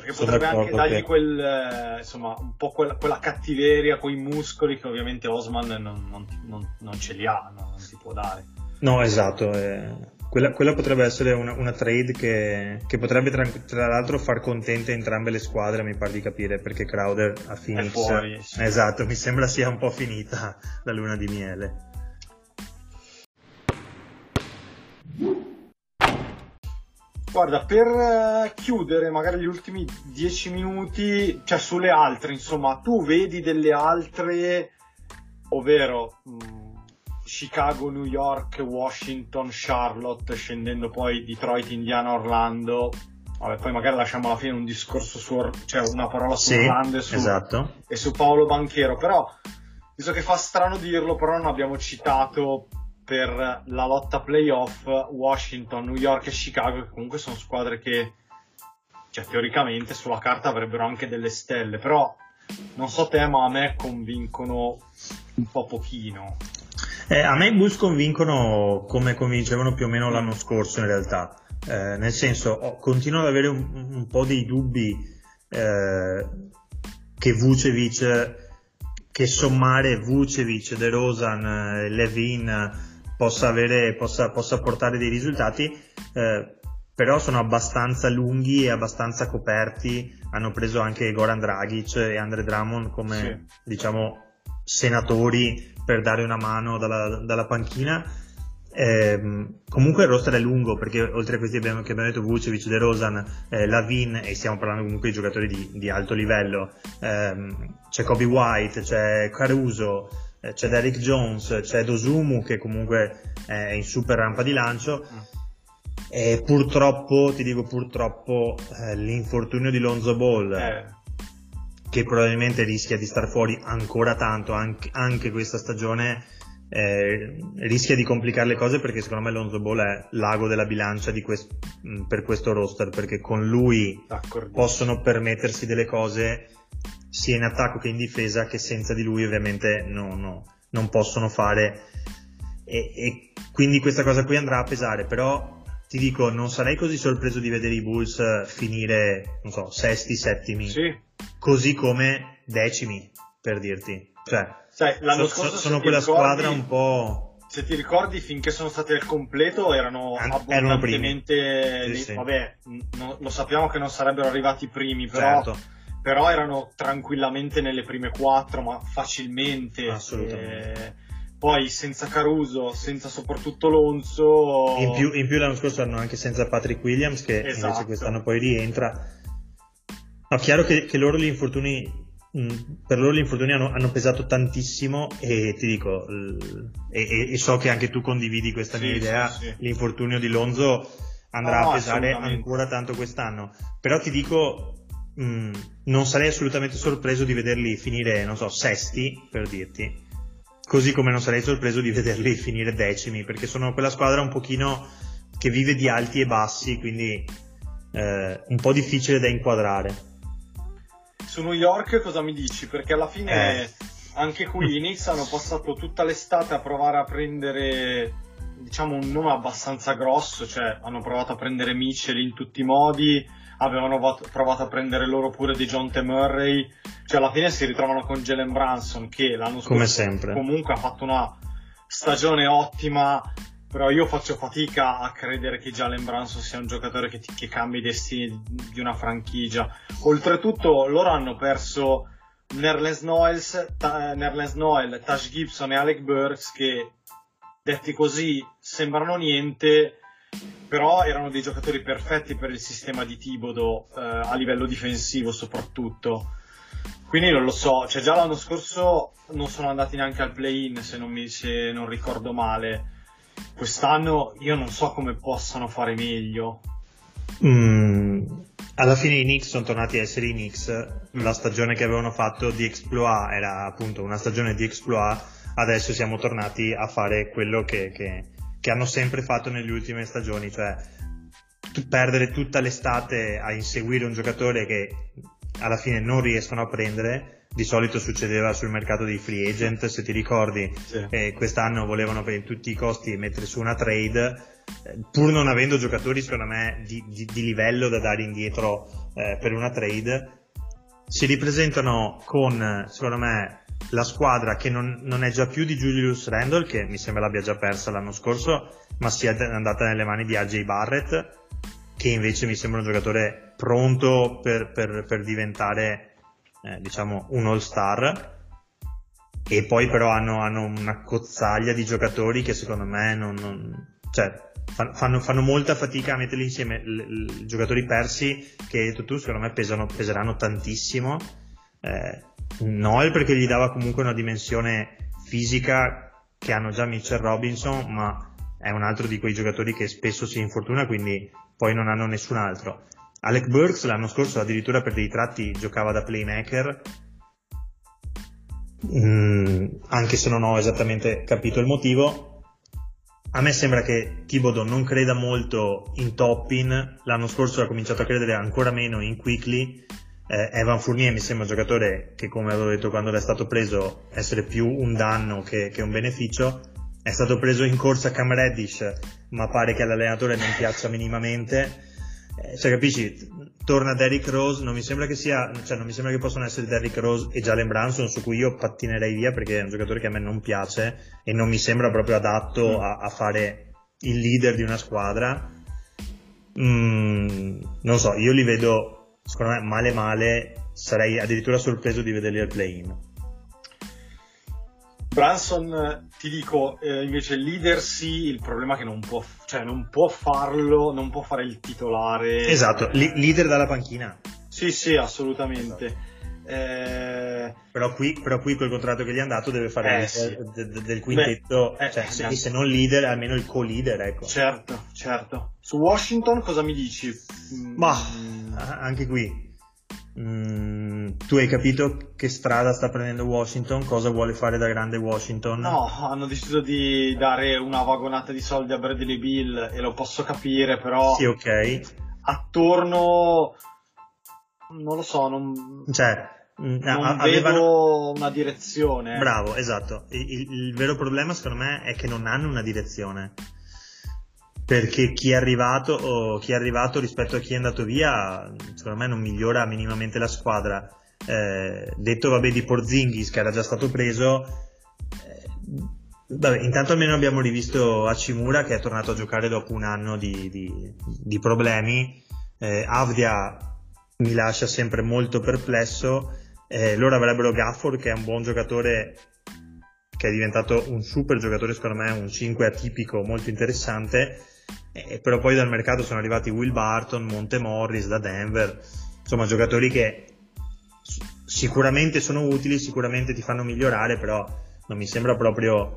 Perché sono potrebbe anche dargli che- quel, eh, insomma, un po' quella, quella cattiveria, quei muscoli che ovviamente Osman non, non- non- non ce li ha, no? non ti può dare. No, esatto. eh, Quella, quella potrebbe essere una, una trade che, che potrebbe tra, tra l'altro far contente entrambe le squadre, mi pare di capire, perché Crowder a Phoenix. fuori, sì. Esatto, mi sembra sia un po' finita la luna di miele. Guarda, per eh, chiudere magari gli ultimi dieci minuti, cioè sulle altre, insomma, tu vedi delle altre, ovvero mh, Chicago, New York, Washington, Charlotte, scendendo poi Detroit, Indiana, Orlando. Vabbè, poi magari lasciamo alla fine un discorso su, Or- cioè una parola su Sì, Orlando e su, esatto. e su Paolo Banchero, però, visto che fa strano dirlo, però non abbiamo citato per la lotta playoff Washington, New York e Chicago, che comunque sono squadre che, cioè, teoricamente sulla carta avrebbero anche delle stelle, però non so te, ma a me convincono un po' pochino. Eh, a me i Bulls convincono come convincevano più o meno l'anno scorso in realtà, Eh, nel senso ho- continuo ad avere un, un po' dei dubbi eh, che Vucevic, che sommare Vucevic, De Rosan, eh, Levin possa, avere, possa, possa portare dei risultati, eh, però sono abbastanza lunghi e abbastanza coperti, hanno preso anche Goran Dragic e Andre Drummond come Sì. diciamo senatori per dare una mano dalla, dalla panchina. Ehm, comunque il roster è lungo perché oltre a questi abbiamo, che abbiamo detto Vucevic, De Rosan, eh, Lavin e stiamo parlando comunque di giocatori di, di alto livello Ehm, c'è Kobe White, c'è Caruso eh, c'è Derrick Jones, c'è Dosumu che comunque è in super rampa di lancio. E purtroppo, ti dico purtroppo, eh, l'infortunio di Lonzo Ball Eh, che probabilmente rischia di star fuori ancora tanto anche, anche questa stagione eh, rischia di complicare le cose perché secondo me Lonzo Ball è l'ago della bilancia di quest- mh, per questo roster perché con lui possono permettersi delle cose sia in attacco che in difesa che senza di lui ovviamente no- no- non possono fare e, e quindi questa cosa qui andrà a pesare, però ti dico, non sarei così sorpreso di vedere i Bulls finire, non so, sesti, settimi, Sì. così come decimi, per dirti. Cioè, Sai, l'anno so- scorso sono quella ricordi- squadra un po'... Se ti ricordi, finché sono stati al completo erano An- erano abbondantemente. Sì, lì- sì. Vabbè, no- lo sappiamo che non sarebbero arrivati i primi, però, Certo. Però erano tranquillamente nelle prime quattro, ma facilmente. Assolutamente. Eh, poi senza Caruso, senza soprattutto Lonzo. In più, in più l'anno scorso erano anche senza Patrick Williams che Esatto. invece quest'anno poi rientra. No, chiaro che, che loro gli infortuni, mh, per loro gli infortuni hanno, hanno pesato tantissimo e ti dico, e, e- so che anche tu condividi questa Sì, mia sì, idea, sì. l'infortunio di Lonzo andrà No, a pesare ancora tanto quest'anno. Però ti dico, mh, non sarei assolutamente sorpreso di vederli finire, non so, sesti, per dirti. Così come non sarei sorpreso di <laughs> vederli finire decimi, perché sono quella squadra un pochino che vive di alti e bassi, quindi eh, un po' difficile da inquadrare. Su New York cosa mi dici? Perché alla fine Eh. anche qui i <laughs> Knicks hanno passato tutta l'estate a provare a prendere diciamo un nome abbastanza grosso, cioè hanno provato a prendere Mitchell in tutti i modi, avevano vat- provato a prendere loro pure di John T. Murray, cioè alla fine si ritrovano con Jalen Branson che l'anno scorso comunque ha fatto una stagione ottima, però io faccio fatica a credere che Jalen Branson sia un giocatore che, ti- che cambi i destini di una franchigia. Oltretutto loro hanno perso Nerlens Noels, Ta- Nerlens Noel, Tash Gibson e Alec Burks che detti così sembrano niente, però erano dei giocatori perfetti per il sistema di Thibodeau eh, a livello difensivo soprattutto. Quindi non lo so, cioè già l'anno scorso non sono andati neanche al play-in se non, mi, se non ricordo male. Quest'anno io non so come possano fare meglio. Mm, alla fine i Knicks sono tornati a essere i Knicks. La stagione che avevano fatto di exploit era appunto una stagione di exploit. Adesso siamo tornati a fare quello che, che- che hanno sempre fatto nelle ultime stagioni, cioè tu- perdere tutta l'estate a inseguire un giocatore che alla fine non riescono a prendere. Di solito succedeva sul mercato dei free agent, se ti ricordi, e quest'anno volevano per tutti i costi mettere su una trade eh, pur non avendo giocatori secondo me di, di- di livello da dare indietro eh, per una trade si ripresentano con eh, secondo me la squadra che non, non è già più di Julius Randle che mi sembra l'abbia già persa l'anno scorso ma sia andata nelle mani di AJ Barrett che invece mi sembra un giocatore pronto per, per- per diventare eh, diciamo un all star e poi però hanno, hanno una cozzaglia di giocatori che secondo me non, non- cioè, fan- fanno, fanno molta fatica a metterli insieme. I giocatori persi che hai detto tu secondo me pesano, peseranno tantissimo. Eh, Noel perché gli dava comunque una dimensione fisica che hanno già Mitchell Robinson ma è un altro di quei giocatori che spesso si infortuna quindi poi non hanno nessun altro Alec Burks l'anno scorso addirittura per dei tratti giocava da playmaker Mm, anche se non ho esattamente capito il motivo. A me sembra che Thibodeau non creda molto in Toppin, l'anno scorso ha cominciato a credere ancora meno in Quickly. Eh, Evan Fournier mi sembra un giocatore che, come avevo detto quando è stato preso, essere più un danno che, che un beneficio. È stato preso in corsa Cam Reddish, ma pare che all'allenatore non piaccia minimamente. Eh, cioè, capisci? Torna Derrick Rose, non mi sembra che sia, cioè, non mi sembra che possano essere Derrick Rose e Jalen Branson su cui io pattinerei via perché è un giocatore che a me non piace e non mi sembra proprio adatto a, a fare il leader di una squadra. Mm, non so, io li vedo, secondo me, male male, sarei addirittura sorpreso di vederli al play-in. Branson, eh, ti dico, eh, invece leader sì, il problema è che non può, cioè non può farlo, non può fare il titolare. Esatto, li- leader dalla panchina. Sì, sì, assolutamente. Eh, Però qui, però qui col contratto che gli è andato deve fare Eh, il- sì. de- de- del quintetto, Beh, eh, cioè, eh, se, se non leader, almeno il co-leader, ecco. certo, certo. Su Washington cosa mi dici? Mm, Ma ah, anche qui. mm, tu hai capito che strada sta prendendo Washington? Cosa vuole fare da grande Washington? No, hanno deciso di dare una vagonata di soldi a Bradley Bill e lo posso capire, però Sì, ok. attorno non lo so, non... Cioè, mm, non avevano... vedo una direzione. Bravo, esatto. Il, il, vero problema secondo me è che non hanno una direzione. Perché chi è arrivato o chi è arrivato rispetto a chi è andato via, secondo me non migliora minimamente la squadra. Eh, detto vabbè di Porzingis che era già stato preso, eh, vabbè, intanto almeno abbiamo rivisto Hachimura che è tornato a giocare dopo un anno di, di, di problemi. Eh, Avdia mi lascia sempre molto perplesso. Eh, loro avrebbero Gafford che è un buon giocatore che è diventato un super giocatore secondo me, un 5 atipico molto interessante, eh, però poi dal mercato sono arrivati Will Barton, Monte Morris da Denver, insomma giocatori che sicuramente sono utili, sicuramente ti fanno migliorare, però non mi sembra proprio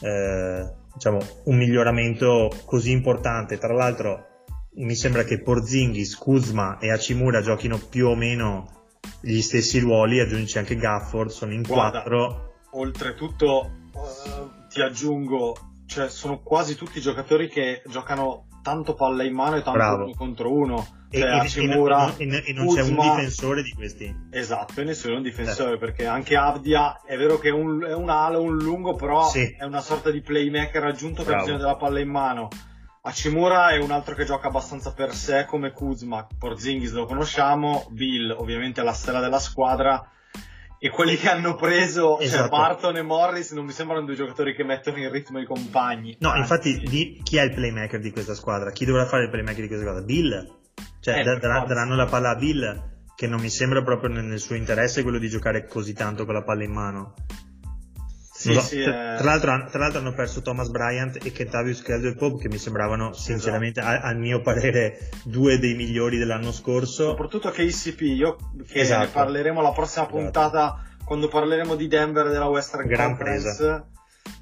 eh, diciamo, un miglioramento così importante. Tra l'altro mi sembra che Porzingis, Kuzma e Hachimura giochino più o meno gli stessi ruoli, aggiungi anche Gafford, sono in Guarda, quattro. Oltretutto uh, ti aggiungo, cioè sono quasi tutti giocatori che giocano tanto palla in mano e tanto Bravo. uno contro uno. Cioè, e, Hachimura, e, e, e non Kuzma, c'è un difensore di questi. Esatto, e nessuno è un difensore eh. perché anche Abdia è vero che è un, è un alo, un lungo, però sì. è una sorta di playmaker aggiunto che ha bisogno della palla in mano Hachimura è un altro che gioca abbastanza per sé come Kuzma, Porzingis lo conosciamo, Bill ovviamente è la stella della squadra e quelli che hanno preso, cioè esatto. cioè Barton e Morris, non mi sembrano due giocatori che mettono in ritmo i compagni. No, Anzi. infatti di, chi è il playmaker di questa squadra? Chi dovrà fare il playmaker di questa squadra? Bill? Cioè eh, dar, daranno la palla a Bill, che non mi sembra proprio nel, nel suo interesse quello di giocare così tanto con la palla in mano. Sì, so. sì, tra, eh... l'altro, tra, l'altro, hanno perso Thomas Bryant e Kentavius Caldwell Pope che mi sembravano sinceramente esatto. a, al mio parere due dei migliori dell'anno scorso soprattutto KCP io che esatto. ne parleremo la prossima esatto. puntata quando parleremo di Denver e della Western gran Conference presa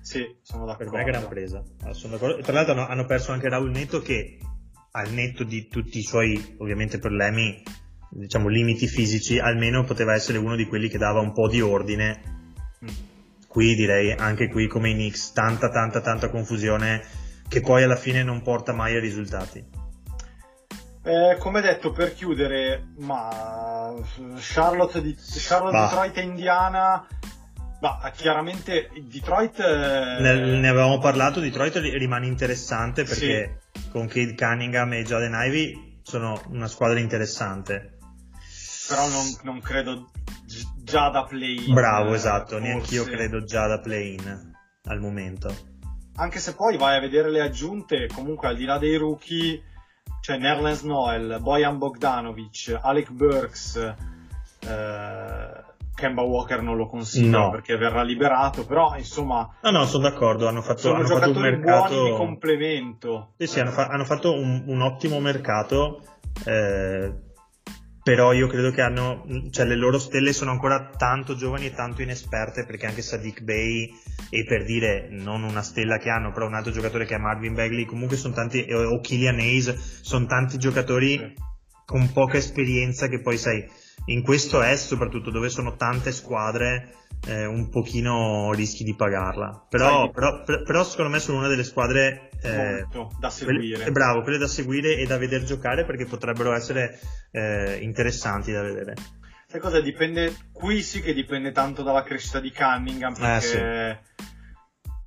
sì sono d'accordo per me è gran presa ah, tra l'altro hanno, hanno perso anche Raul Netto che al netto di tutti i suoi ovviamente problemi diciamo limiti fisici almeno poteva essere uno di quelli che dava un po' di ordine qui direi anche qui come i Knicks tanta tanta tanta confusione che poi alla fine non porta mai a risultati. Eh, come detto per chiudere, ma Charlotte, di, Charlotte Detroit e Indiana ma chiaramente Detroit eh... ne, ne, avevamo parlato Detroit rimane interessante perché sì. con Cade Cunningham e Jaden Ivy sono una squadra interessante però non, non credo già da play-in. Bravo, esatto, neanche io credo già da play-in al momento. Anche se poi vai a vedere le aggiunte, comunque al di là dei rookie, c'è Nerlens Noel, Bojan Bogdanovic, Alec Burks, eh, Kemba Walker non lo consiglio no. perché verrà liberato, però insomma... No, no, sono d'accordo, hanno fatto, hanno fatto un mercato... di complemento. Sì, sì, hanno, fa- hanno fatto un, un, ottimo mercato. Eh, però io credo che hanno, cioè le loro stelle sono ancora tanto giovani e tanto inesperte perché anche Sadiq Bey e per dire non una stella che hanno però un altro giocatore che è Marvin Bagley comunque sono tanti o Killian Hayes sono tanti giocatori con poca esperienza che poi sai in questo est soprattutto dove sono tante squadre eh, un pochino rischi di pagarla. Però, però, però, secondo me sono una delle squadre eh, da seguire. Quelle, bravo, quelle da seguire e da vedere giocare perché potrebbero essere eh, interessanti da vedere. Sai cosa? Dipende, qui sì che dipende tanto dalla crescita di Cunningham eh, perché... Sì.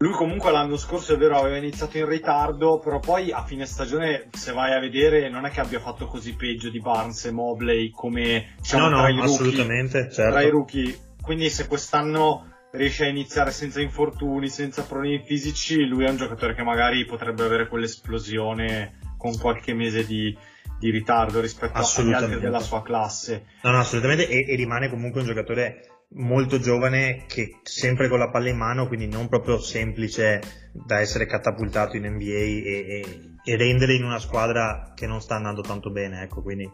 Lui comunque l'anno scorso è vero aveva iniziato in ritardo, però poi a fine stagione se vai a vedere non è che abbia fatto così peggio di Barnes e Mobley come diciamo, no, no, tra, i rookie, assolutamente, certo. tra i rookie quindi se quest'anno riesce a iniziare senza infortuni, senza problemi fisici, lui è un giocatore che magari potrebbe avere quell'esplosione con qualche mese di, di ritardo rispetto agli altri della sua classe. No, no, assolutamente, e, e, rimane comunque un giocatore molto giovane che sempre con la palla in mano, quindi non proprio semplice da essere catapultato in NBA e, e, e rendere in una squadra che non sta andando tanto bene, ecco, quindi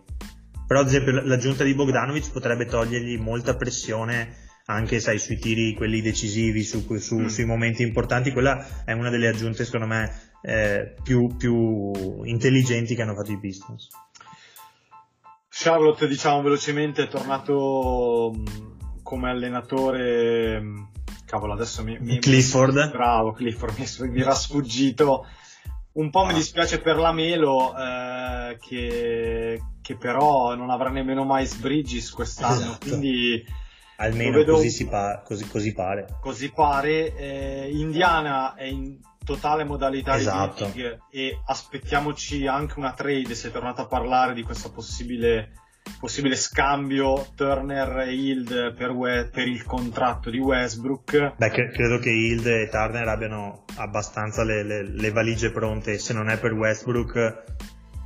però ad esempio l'aggiunta di Bogdanovic potrebbe togliergli molta pressione anche sai, sui tiri quelli decisivi, su, su, mm. sui momenti importanti, quella è una delle aggiunte secondo me eh, più, più intelligenti che hanno fatto i Pistons. Charlotte diciamo velocemente è tornato mm, come allenatore mm, cavolo adesso mi, mi Clifford bravo Clifford mi, mi era sfuggito un po' mi ah. dispiace per la Melo eh, che, che, però non avrà nemmeno Miles Bridges quest'anno, esatto. quindi Almeno così, pa- così, così, pare. Così pare. Eh, Indiana è in totale modalità esatto. di e aspettiamoci anche una trade se è tornato a parlare di questo possibile, possibile scambio Turner e Hild per, We- per, il contratto di Westbrook. Beh, credo che Hild e Turner abbiano abbastanza le, le, le valigie pronte, se non è per Westbrook,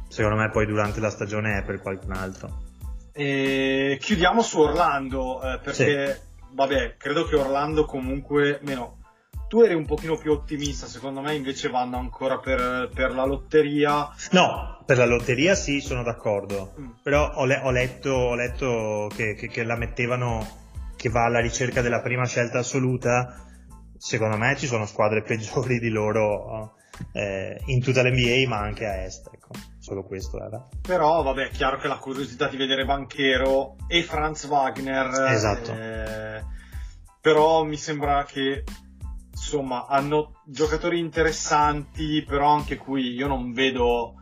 secondo me poi durante la stagione è per qualcun altro. E chiudiamo su Orlando, eh, perché sì. vabbè, credo che Orlando comunque, meno, tu eri un pochino più ottimista, secondo me invece vanno ancora per, per la lotteria. No, per la lotteria sì, sono d'accordo, mm. però ho, le- ho, letto, ho letto che, che, che la mettevano che va alla ricerca della prima scelta assoluta, secondo me ci sono squadre <laughs> peggiori di loro eh, in tutta l'NBA, ma anche a est. Ecco. Solo questo era. Però, vabbè, è chiaro che la curiosità di vedere Banchero e Franz Wagner. Esatto. Eh, però mi sembra che insomma hanno giocatori interessanti, però anche qui io non vedo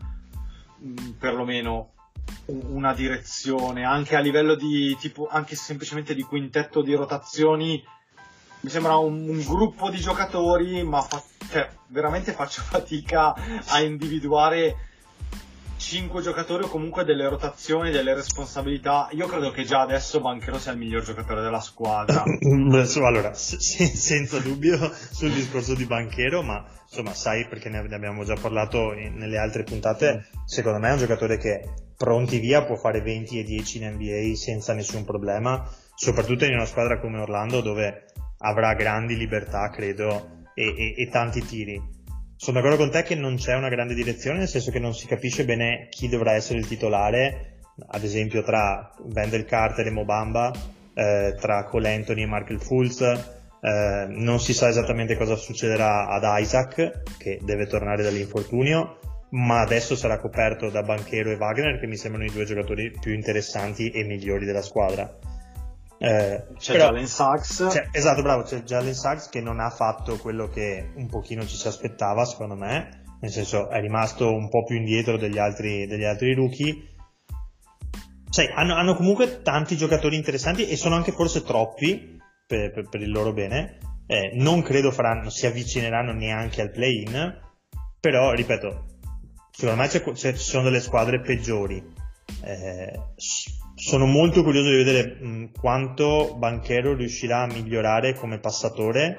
mh, mm, perlomeno una direzione. Anche a livello di tipo anche semplicemente di quintetto di rotazioni mi sembra un, un gruppo di giocatori ma fa, cioè, veramente faccio <laughs> fatica a individuare cinque giocatori o comunque delle rotazioni, delle responsabilità. Io credo che già adesso Banchero sia il miglior giocatore della squadra. <coughs> allora, se, senza dubbio sul discorso di Banchero, ma insomma, sai perché ne abbiamo già parlato nelle altre puntate, secondo me è un giocatore che pronti via può fare 20 e 10 in NBA senza nessun problema, soprattutto in una squadra come Orlando dove avrà grandi libertà, credo, e, e, e tanti tiri sono d'accordo con te che non c'è una grande direzione, nel senso che non si capisce bene chi dovrà essere il titolare, ad esempio tra Wendell Carter e Mobamba, eh, tra Cole Anthony e Markel Fultz, eh, non si sa esattamente cosa succederà ad Isaac, che deve tornare dall'infortunio, ma adesso sarà coperto da Banchero e Wagner, che mi sembrano i due giocatori più interessanti e migliori della squadra. Eh, c'è però, Jalen Sachs. C'è, esatto, bravo, c'è Jalen Sachs che non ha fatto quello che un pochino ci si aspettava, secondo me, nel senso è rimasto un po' più indietro degli altri, degli altri rookie. Cioè, hanno, hanno, comunque tanti giocatori interessanti e sono anche forse troppi per, per, per il loro bene. Eh, non credo faranno, si avvicineranno neanche al play-in, però, ripeto, secondo me c'è, c'è, ci sono delle squadre peggiori. Eh, sono molto curioso di vedere mh, quanto Banchero riuscirà a migliorare come passatore,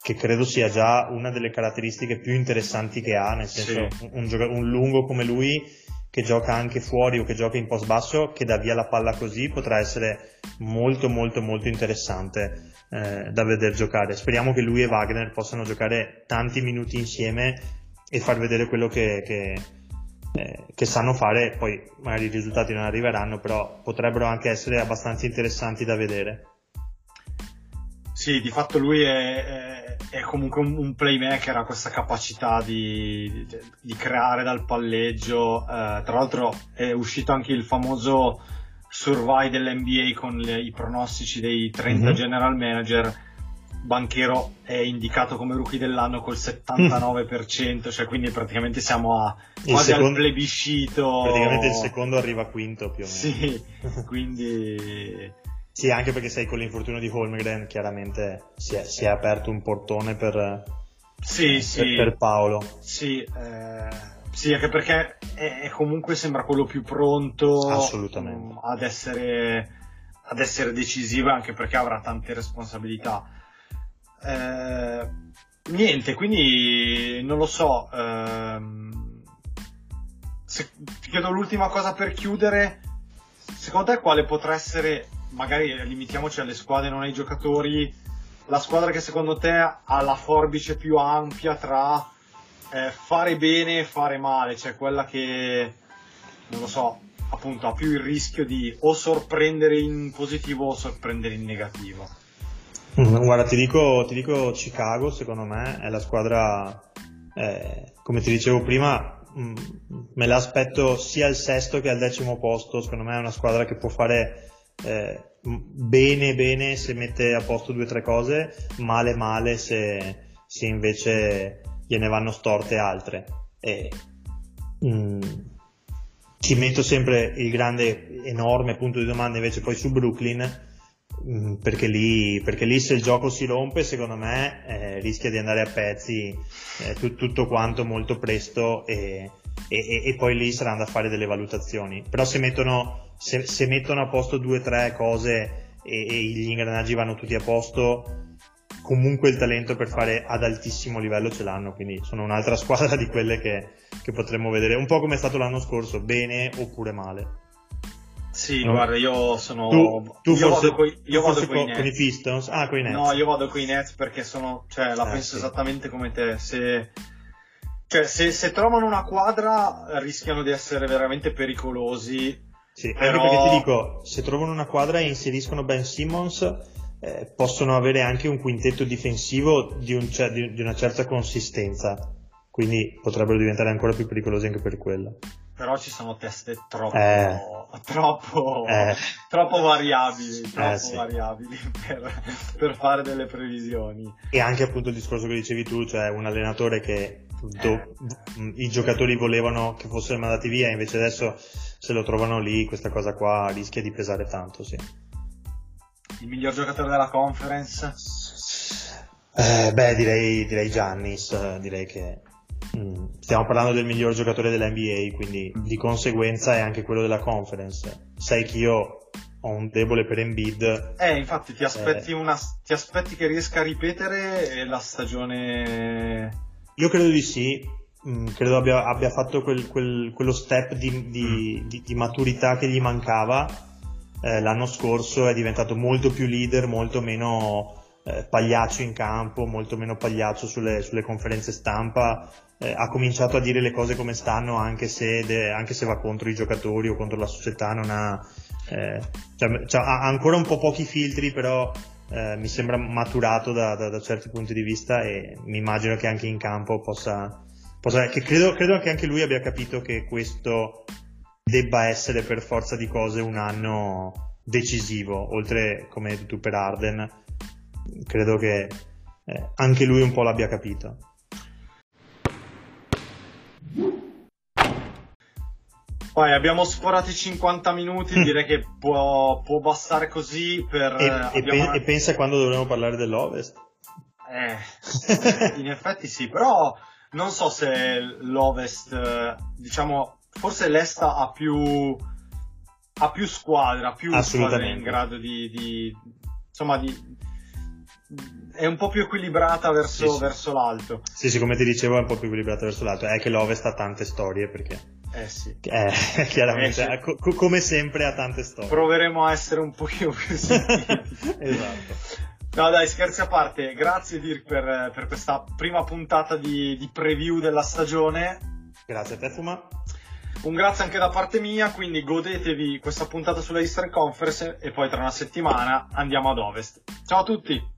che credo sia già una delle caratteristiche più interessanti che ha, nel senso sì. un, un, un, lungo come lui che gioca anche fuori o che gioca in post basso, che dà via la palla così, potrà essere molto molto molto interessante eh, da vedere giocare. Speriamo che lui e Wagner possano giocare tanti minuti insieme e far vedere quello che, che eh, che sanno fare, poi magari i risultati non arriveranno, però potrebbero anche essere abbastanza interessanti da vedere. Sì, di fatto lui è, è, è comunque un, playmaker, ha questa capacità di, di creare dal palleggio. Eh, tra l'altro è uscito anche il famoso survey dell'NBA con le, i pronostici dei 30 mm-hmm. general manager Banchero è indicato come rookie dell'anno col 79%, cioè quindi praticamente siamo a, quasi secondo, al plebiscito. Praticamente il secondo arriva quinto più o meno. Sì, <laughs> quindi... sì, anche perché sei con l'infortunio di Holmgren, chiaramente si è, si è aperto un portone per, sì, eh, sì. per, per Paolo. Sì, eh, sì, anche perché è, è, comunque sembra quello più pronto um, ad, essere, ad essere decisivo, anche perché avrà tante responsabilità eh, niente, quindi non lo so. Ehm, se, ti chiedo l'ultima cosa per chiudere. Secondo te quale potrà essere, magari limitiamoci alle squadre, non ai giocatori, la squadra che secondo te ha la forbice più ampia tra eh, fare bene e fare male, cioè quella che, non lo so, appunto ha più il rischio di o sorprendere in positivo o sorprendere in negativo? Mm, guarda, ti dico, ti dico, Chicago, secondo me, è la squadra, eh, come ti dicevo prima, mh, mm, me l'aspetto sia al sesto che al decimo posto, secondo me è una squadra che può fare eh, bene bene se mette a posto due o tre cose, male male se, se invece gliene vanno storte altre. E, mh, mm, ti metto sempre il grande, enorme punto di domanda invece poi su Brooklyn perché lì, perché lì se il gioco si rompe secondo me eh, rischia di andare a pezzi eh, tu, tutto quanto molto presto e, e, e, poi lì saranno da fare delle valutazioni però se mettono, se, se mettono a posto due o tre cose e, e gli ingranaggi vanno tutti a posto comunque il talento per fare ad altissimo livello ce l'hanno, quindi sono un'altra <laughs> squadra di quelle che, che potremmo vedere, un po' come è stato l'anno scorso, bene oppure male. Sì, no? guarda, io sono. Tu, tu io forse, vado coi, io vado con, con, i Pistons? Ah, con i Nets. No, io vado con i Nets perché sono. Cioè, la eh, penso sì. esattamente come te. Se, cioè, se, se, trovano una quadra, rischiano di essere veramente pericolosi. Sì, però... anche perché ti dico, se trovano una quadra e inseriscono Ben Simmons eh, possono avere anche un quintetto difensivo di, un, di, di, una certa consistenza, quindi potrebbero diventare ancora più pericolosi anche per quello. Però ci sono teste troppo, eh, troppo, eh, troppo variabili, eh, troppo sì. variabili per, per, fare delle previsioni. E anche appunto il discorso che dicevi tu, cioè un allenatore che do, eh. i giocatori volevano che fossero mandati via, invece adesso se lo trovano lì, questa cosa qua rischia di pesare tanto, sì il miglior giocatore della conference? Eh, beh, direi, direi Giannis, direi che stiamo parlando del miglior giocatore dell'NBA, quindi di conseguenza è anche quello della conference. Sai che io ho un debole per Embiid. Eh, infatti ti aspetti, eh, una, ti aspetti che riesca a ripetere la stagione... Io credo di sì, mm, credo abbia, abbia fatto quel, quel, quello step di, di, mm. di, di maturità che gli mancava eh, l'anno scorso è diventato molto più leader, molto meno eh, pagliaccio in campo, molto meno pagliaccio sulle, sulle conferenze stampa, eh, ha cominciato a dire le cose come stanno anche se, de, anche se, va contro i giocatori o contro la società, ha, eh, cioè, cioè, ha ancora un po' pochi filtri però eh, mi sembra maturato da, da, da, certi punti di vista e mi immagino che anche in campo possa, possa che credo, credo che anche lui abbia capito che questo debba essere per forza di cose un anno decisivo, oltre come hai detto tu per Arden, credo che eh, anche lui un po' l'abbia capito. Poi abbiamo sforato i 50 minuti, direi che può, può, bastare così per... E, e, pe- una... e pensa quando dovremo parlare dell'Ovest? Eh, <laughs> in effetti sì, però non so se l'Ovest, diciamo, forse l'Esta ha più, ha più squadra, più squadre in grado di, di insomma, di, è un po' più equilibrata verso, sì, verso l'alto. Sì, sì, come ti dicevo, è un po' più equilibrata verso l'alto. È che l'Ovest ha tante storie perché. Eh sì. Eh, <laughs> chiaramente, eh sì. Co- come sempre ha tante storie. Proveremo a essere un pochino più <laughs> sentiti. esatto. No dai, scherzi a parte, grazie Dirk per, per questa prima puntata di, di, preview della stagione. Grazie a te Fuma. Un grazie anche da parte mia, quindi godetevi questa puntata sulla Eastern Conference e poi tra una settimana andiamo ad Ovest. Ciao a tutti!